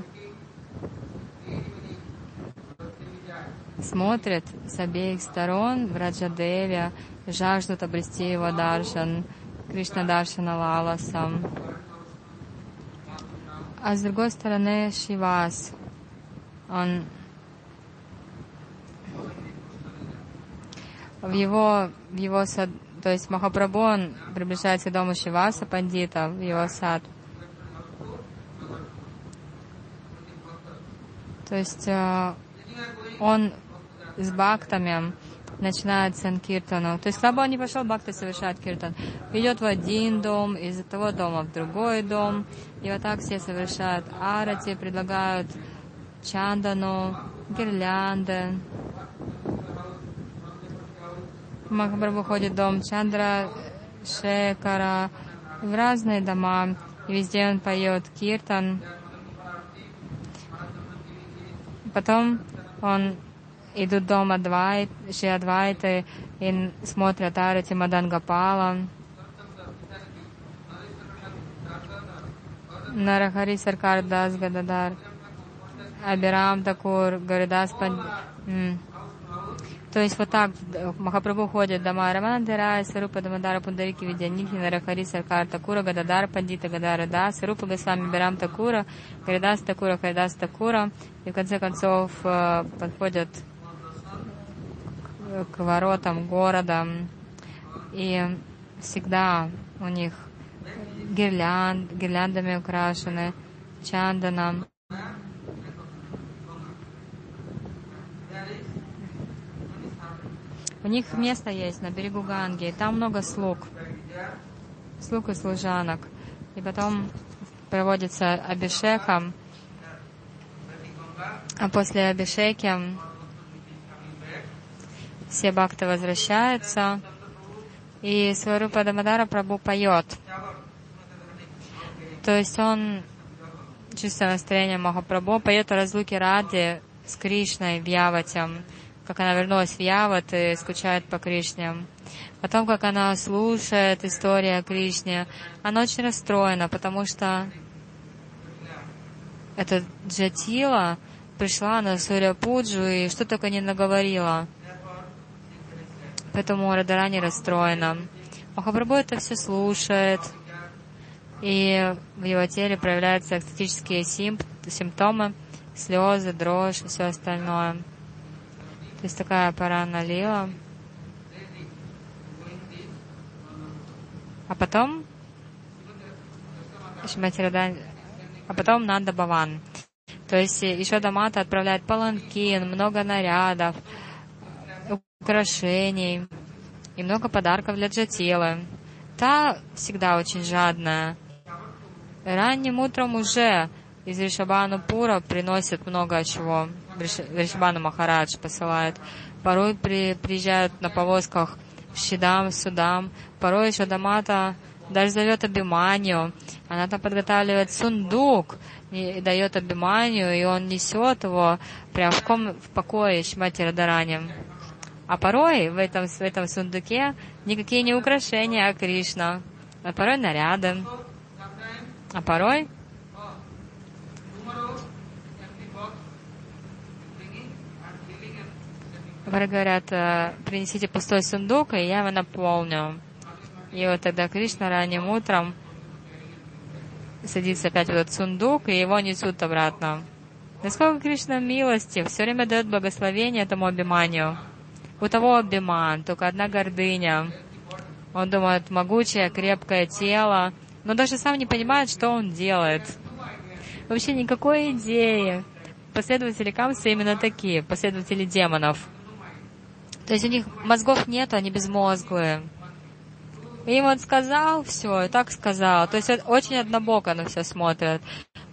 Speaker 2: смотрит с обеих сторон в Раджадеве, жаждут обрести его даршан, Кришна даршана лаласам. А с другой стороны Шивас, он в его, в его сад, то есть Махапрабху, он приближается к дому Шиваса Пандита, в его сад. То есть э, он с бхактами начинает санкиртану. То есть он не пошел, бхакты совершает киртан. Идет в один дом, из того дома в другой дом. И вот так все совершают арати, предлагают чандану, гирлянды. Махапрабху ходит в дом Чандра, Шекара, в разные дома, и везде он поет киртан. Потом он идут дома Адвайт, Ши Адвайты и смотрят Арати Мадангапала. Нарахари Саркар Дас Гададар. Абирам Такур, Гаридас. То есть вот так Махапрабху ходит дома Раманандара, Сарупа Дамадара Пундарики Видянихи, Нарахари Саркар Такура, Гададар Пандита Гадара Да, Сарупа Госвами Бирам Такура, Гаридас Такура, Харидас Такура. И в конце концов э, подходят к воротам города. И всегда у них гирлянд, гирляндами украшены, чанданом. У них место есть на берегу Ганги, и там много слуг, слуг и служанок. И потом проводится абишека, а после абишеки все бхакты возвращаются, и Сварупа Дамадара Прабу поет. То есть он, чувствуя настроение Махапрабху, поет о разлуке Ради с Кришной в Явате как она вернулась в Яват и скучает по Кришне. Потом, как она слушает историю о Кришне, она очень расстроена, потому что эта Джатила пришла на Суря Пуджу и что только не наговорила. Поэтому Радарани расстроена. Махапрабху это все слушает, и в его теле проявляются экстатические симптомы, слезы, дрожь и все остальное. То есть такая пора налила. А потом а потом надо Баван. То есть еще Дамата отправляет паланкин, много нарядов, украшений и много подарков для Джатилы. Та всегда очень жадная. Ранним утром уже из Ришабану Пура приносят много чего. Ришабану Махарадж посылает. Порой при, приезжают на повозках в Шидам, Судам. Порой еще Дамата даже зовет Абиманию. Она там подготавливает сундук и дает Абиманию, и он несет его прямо в, ком, в покое Шмати Радарани. А порой в этом, в этом сундуке никакие не украшения, а Кришна. А порой наряды. А порой говорят, «Э, принесите пустой сундук, и я его наполню. И вот тогда Кришна ранним утром садится опять в этот сундук, и его несут обратно. Насколько Кришна милости, все время дает благословение этому обиманию. У того обиман, только одна гордыня. Он думает, могучее, крепкое тело, но даже сам не понимает, что он делает. Вообще никакой идеи. Последователи Камса именно такие, последователи демонов. То есть у них мозгов нет, они безмозглые. Им он сказал, все, и так сказал. То есть очень однобоко на все смотрят.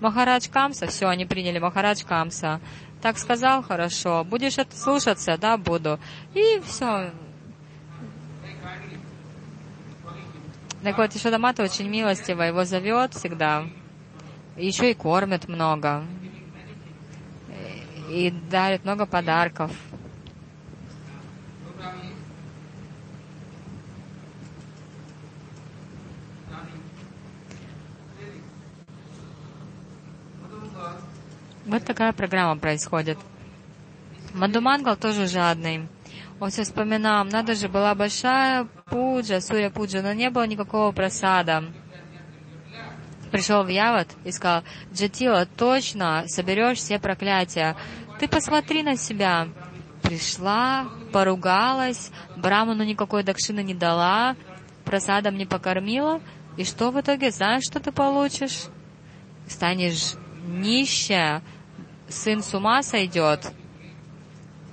Speaker 2: Махарадж Камса, все, они приняли Махарадж Камса. Так сказал, хорошо. Будешь слушаться? Да, буду. И все. Так вот, Ишадамата очень милостиво его зовет всегда. Еще и кормит много. И дарит много подарков. Вот такая программа происходит. Мадумангал тоже жадный. Он все вспоминал, надо же, была большая пуджа, суря пуджа, но не было никакого просада. Пришел в Яват и сказал, Джатила, точно соберешь все проклятия. Ты посмотри на себя. Пришла, поругалась, Браману никакой дакшины не дала, просадом не покормила. И что в итоге? Знаешь, что ты получишь? Станешь нищая, сын с ума сойдет,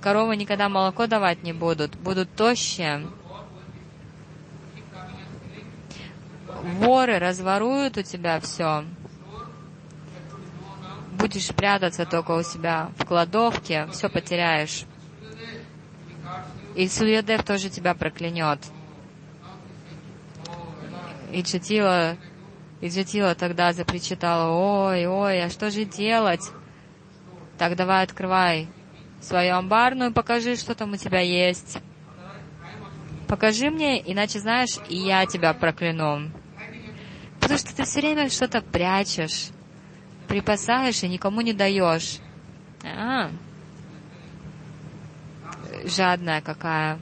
Speaker 2: коровы никогда молоко давать не будут, будут тощие. Воры разворуют у тебя все. Будешь прятаться только у себя в кладовке, все потеряешь. И Сурьядев тоже тебя проклянет. И Чатила, и Чатила тогда запричитала, ой, ой, а что же делать? Так давай открывай свою амбарную, покажи, что там у тебя есть. Покажи мне, иначе знаешь, и я тебя прокляну. Потому что ты все время что-то прячешь, припасаешь и никому не даешь. А, жадная какая.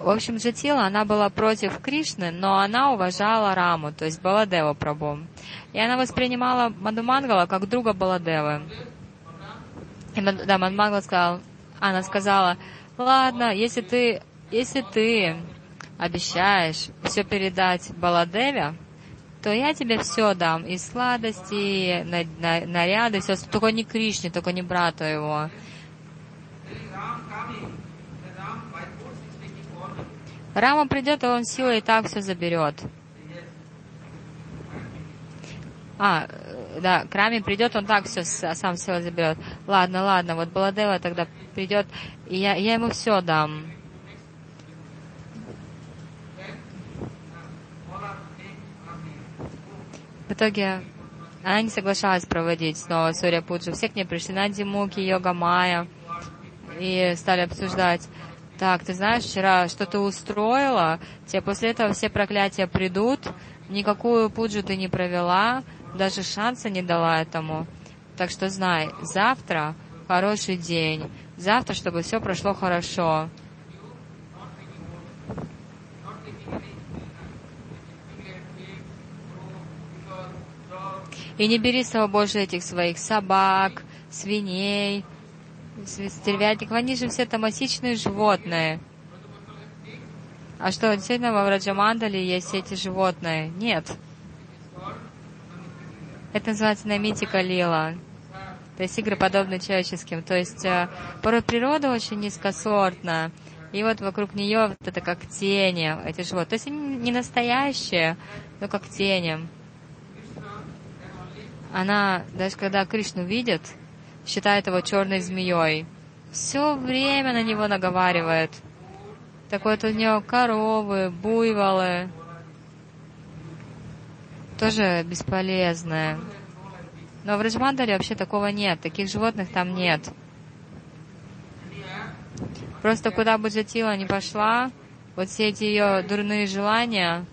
Speaker 2: В общем, Джатила, она была против Кришны, но она уважала Раму, то есть Баладеву Прабу. И она воспринимала Мадумангала как друга Баладевы. И да, Мадумангал сказал, она сказала, ладно, если ты, если ты обещаешь все передать Баладеве, то я тебе все дам, и сладости, и на, на, наряды, все, только не Кришне, только не брату его. Рама придет, и он силой и так все заберет. А, да, к Раме придет, он так все сам все заберет. Ладно, ладно, вот Баладева тогда придет, и я, я ему все дам. В итоге она не соглашалась проводить снова Сурья Пуджи. Все к ней пришли на Димуки, Йога Майя и стали обсуждать так, ты знаешь, вчера что ты устроила, тебе после этого все проклятия придут, никакую пуджу ты не провела, даже шанса не дала этому. Так что знай, завтра хороший день, завтра, чтобы все прошло хорошо. И не бери с собой больше этих своих собак, свиней, стервятников, они же все томасичные животные. А что, действительно во Враджамандале есть эти животные? Нет. Это называется намитика лила. То есть игры подобны человеческим. То есть порой природа очень низкосортна. И вот вокруг нее вот это как тени, эти животные. То есть они не настоящие, но как тени. Она, даже когда Кришну видит, считает его черной змеей. Все время на него наговаривает. Так вот у него коровы, буйволы. Тоже бесполезные. Но в Раджмандаре вообще такого нет. Таких животных там нет. Просто куда бы Джатила ни пошла, вот все эти ее дурные желания,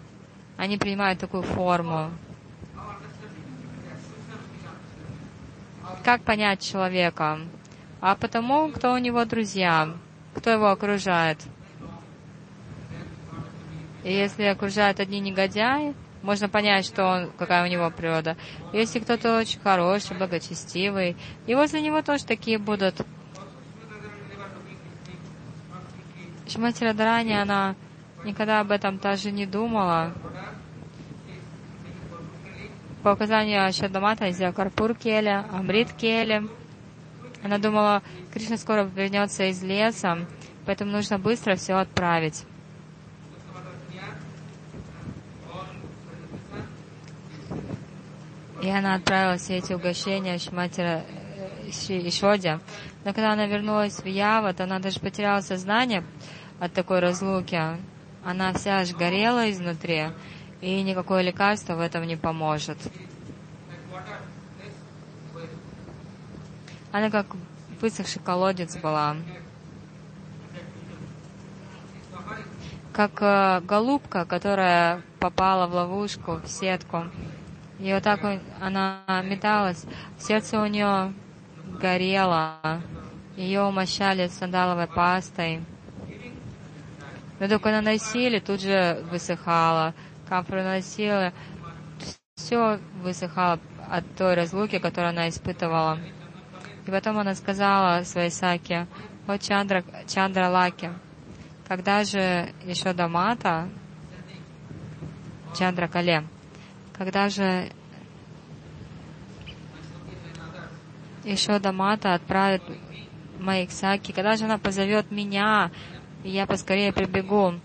Speaker 2: они принимают такую форму. Как понять человека? А потому, кто у него друзья, кто его окружает. И если окружают одни негодяи, можно понять, что он, какая у него природа. Если кто-то очень хороший, благочестивый, и возле него тоже такие будут. Шимати Радарани, она никогда об этом даже не думала. По указанию Шадамата взял Карпур Келя, Амрит Келя. Она думала, Кришна скоро вернется из леса, поэтому нужно быстро все отправить. И она отправила все эти угощения Шимати Ишоде. Но когда она вернулась в Яват, она даже потеряла сознание от такой разлуки. Она вся аж горела изнутри, и никакое лекарство в этом не поможет. Она как высохший колодец была. Как э, голубка, которая попала в ловушку, в сетку. И вот так она металась. Сердце у нее горело. Ее умощали сандаловой пастой. Но только наносили, тут же высыхало. Камфору наносили, все высыхало от той разлуки, которую она испытывала. И потом она сказала своей Саке, «О, Чандра, Чандра Лаки, когда же еще до мата, Чандра Кале, когда же еще до мата отправит моих Саки, когда же она позовет меня, и я поскорее прибегу.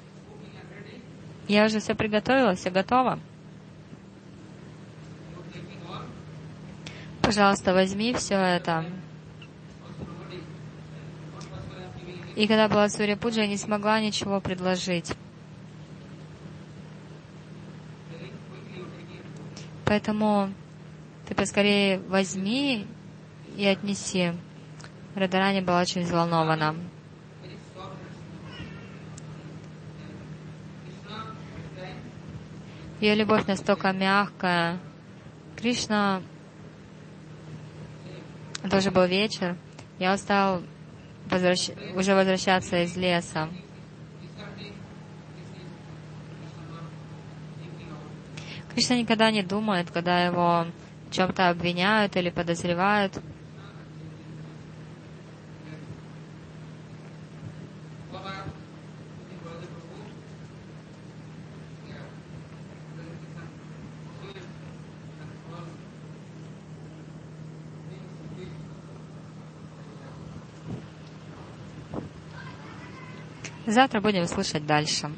Speaker 2: Я уже все приготовила, все готово. Пожалуйста, возьми все это. И когда была Сурья Пуджа, я не смогла ничего предложить. Поэтому ты поскорее возьми и отнеси. Радарани была очень взволнована. Ее любовь настолько мягкая. Кришна, тоже был вечер, я устал возвращ... уже возвращаться из леса. Кришна никогда не думает, когда его чем-то обвиняют или подозревают. Завтра будем слушать дальше.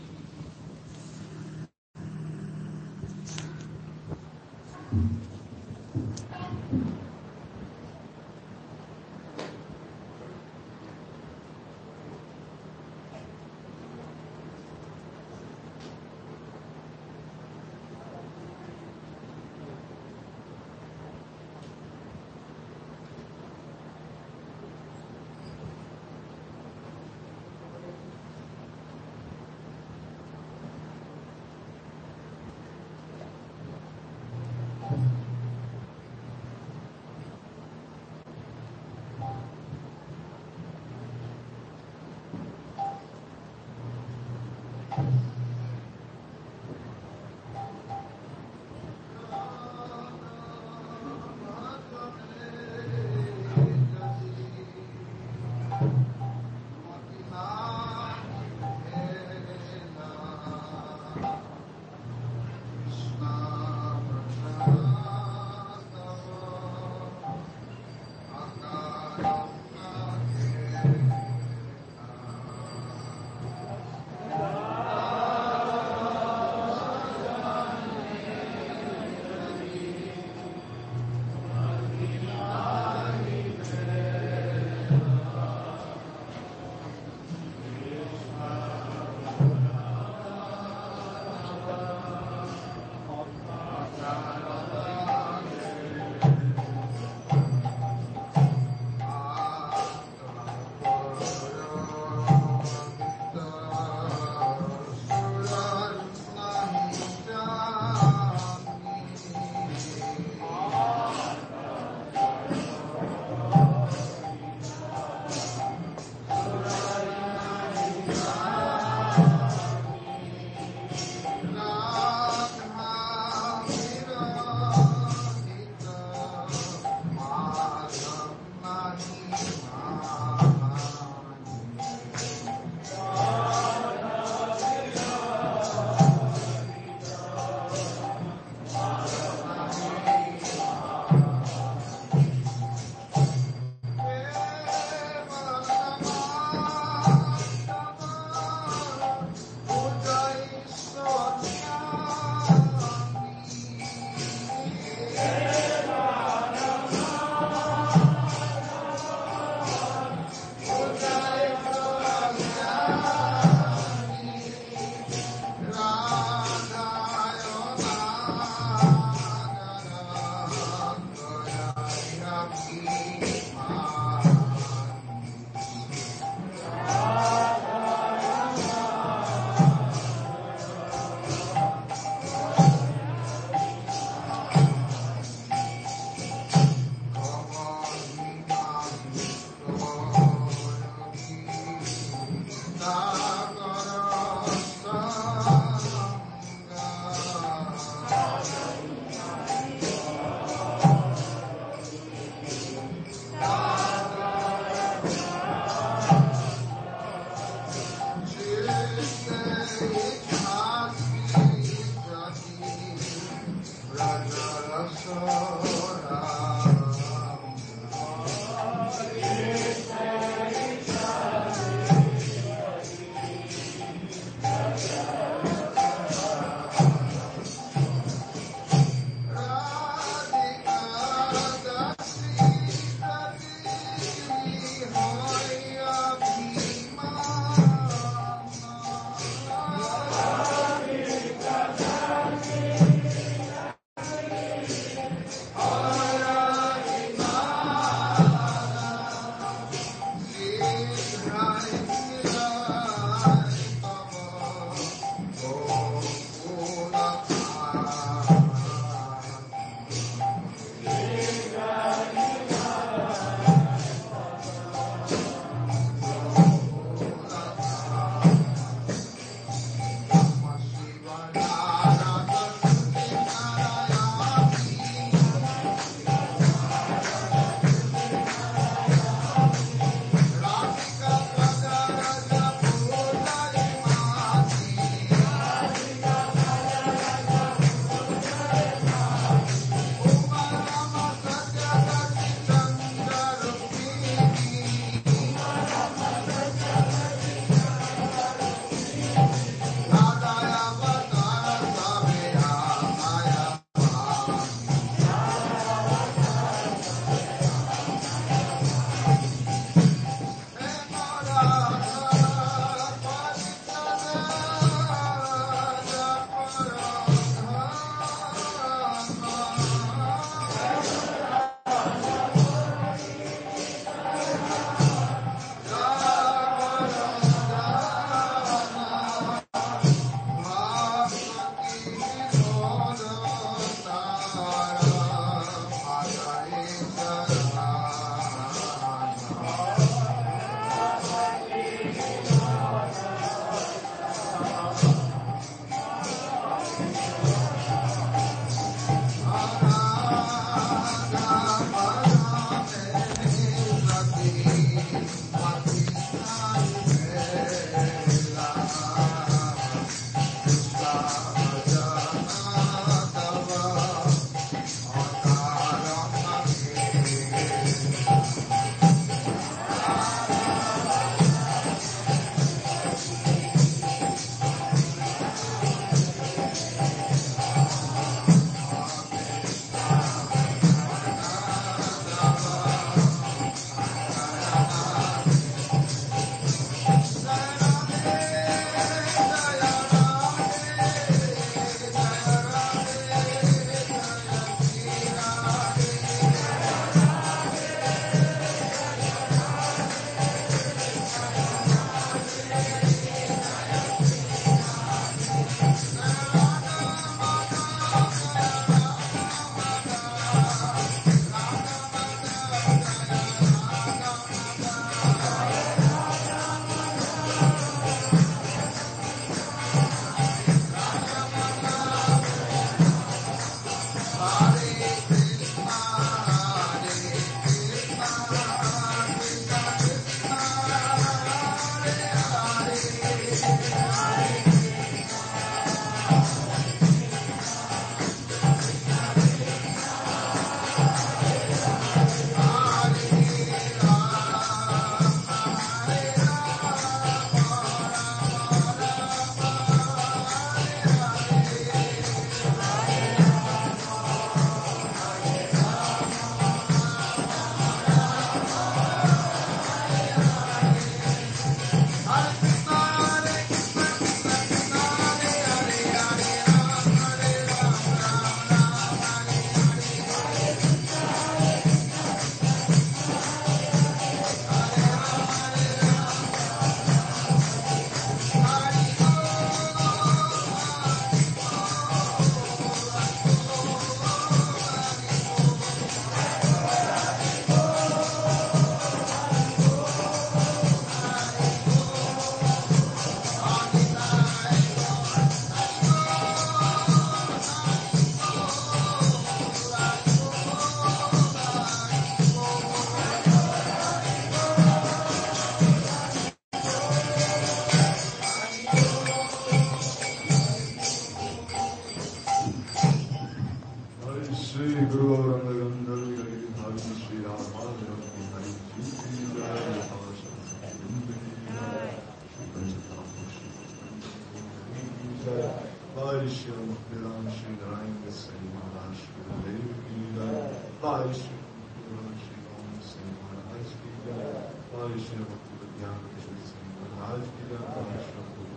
Speaker 3: عرش مقبل عرش العين السليم على عرش الليل الإله عرش مقبل عرش العون السليم على عرش الإله عرش مقبل الديانة السليم على عرش الإله عرش مقبل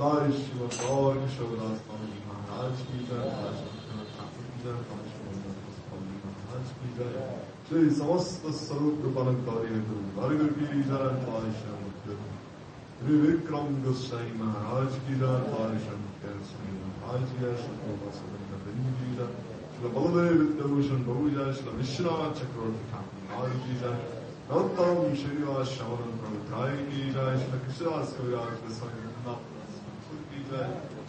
Speaker 3: عرش وعرش والأسمان على عرش الإله عرش czyli samostas sarup do Panem Kari Guru. Hari Guru ki Jaran Paisha Mukhtar. وکرم گوسائی مہاراج گیلا بارشم سائی مہاراج گیا شکوبا سلندر بن گیلا شل بودے ودوشن بہوجا شل وشرا چکرورتی ٹھاکر گیلا نوتاؤں شریوا شمرن پرتائے گیلا شل کشراس کویاج سنگنا کی جائے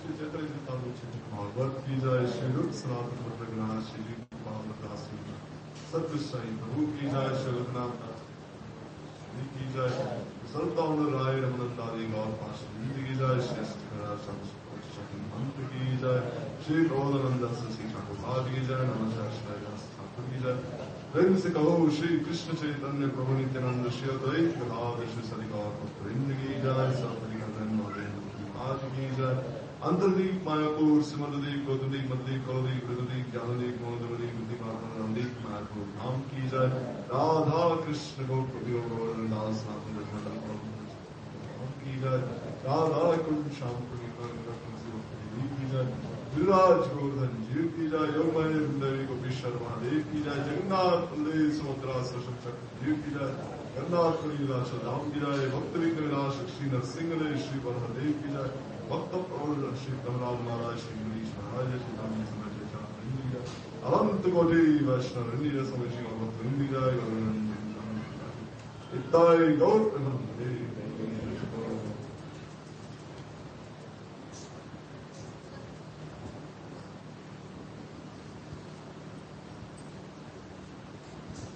Speaker 3: چتر جتا لوچن محبت کی جائے شلوک سرات پر گنا شری پاوتا سی ست سائی بہو کی جائے شلکنا کی جائے سردا رائے رحمت تعلیم اور پاسندگی کی جائے سیاست کی جائے شیخ اور اندر سنسی ٹھاکر آج کی جائے نمازہ شاید ٹھاکر کی جائے رنگ سے کہو شری کرشن چیتن پربھو نتیانند شیو دائت خدا وشو سرکار پر رنگ کی جائے سرپری کا دن اور آج کی جائے दास ठाकुर की जय प्रेम से कहो श्री कृष्ण चैतन्य प्रभु नित्यानंद श्री अद्वैत गदाधर श्री सदी गौर वृंद की जय सर्वपरि महाराज की जय अंतरदीप मायापुर सिमरदीप गौतदीप मददीप कौदीप ऋतुदीप ज्ञानदीप मोदवदीप बुद्धिमान रामदीप मायापुर धाम की जय राधा कृष्ण गौ कवियो गोवर्धन दास नाथ की जय राधा कुंड श्याम की जय गिरिराज गोवर्धन जीव की जय योगमय देवी गोपीश्वर महादेव की जय जगन्नाथ बलदेव सुभद्रा सरस्वती चक्र जीव की जय जगन्नाथ विलास धाम की जय भक्त विलास श्री नरसिंह देव श्री बलदेव की जय وقت شئت اللهم لا يشركني شهادة عن مثل جعلني علمت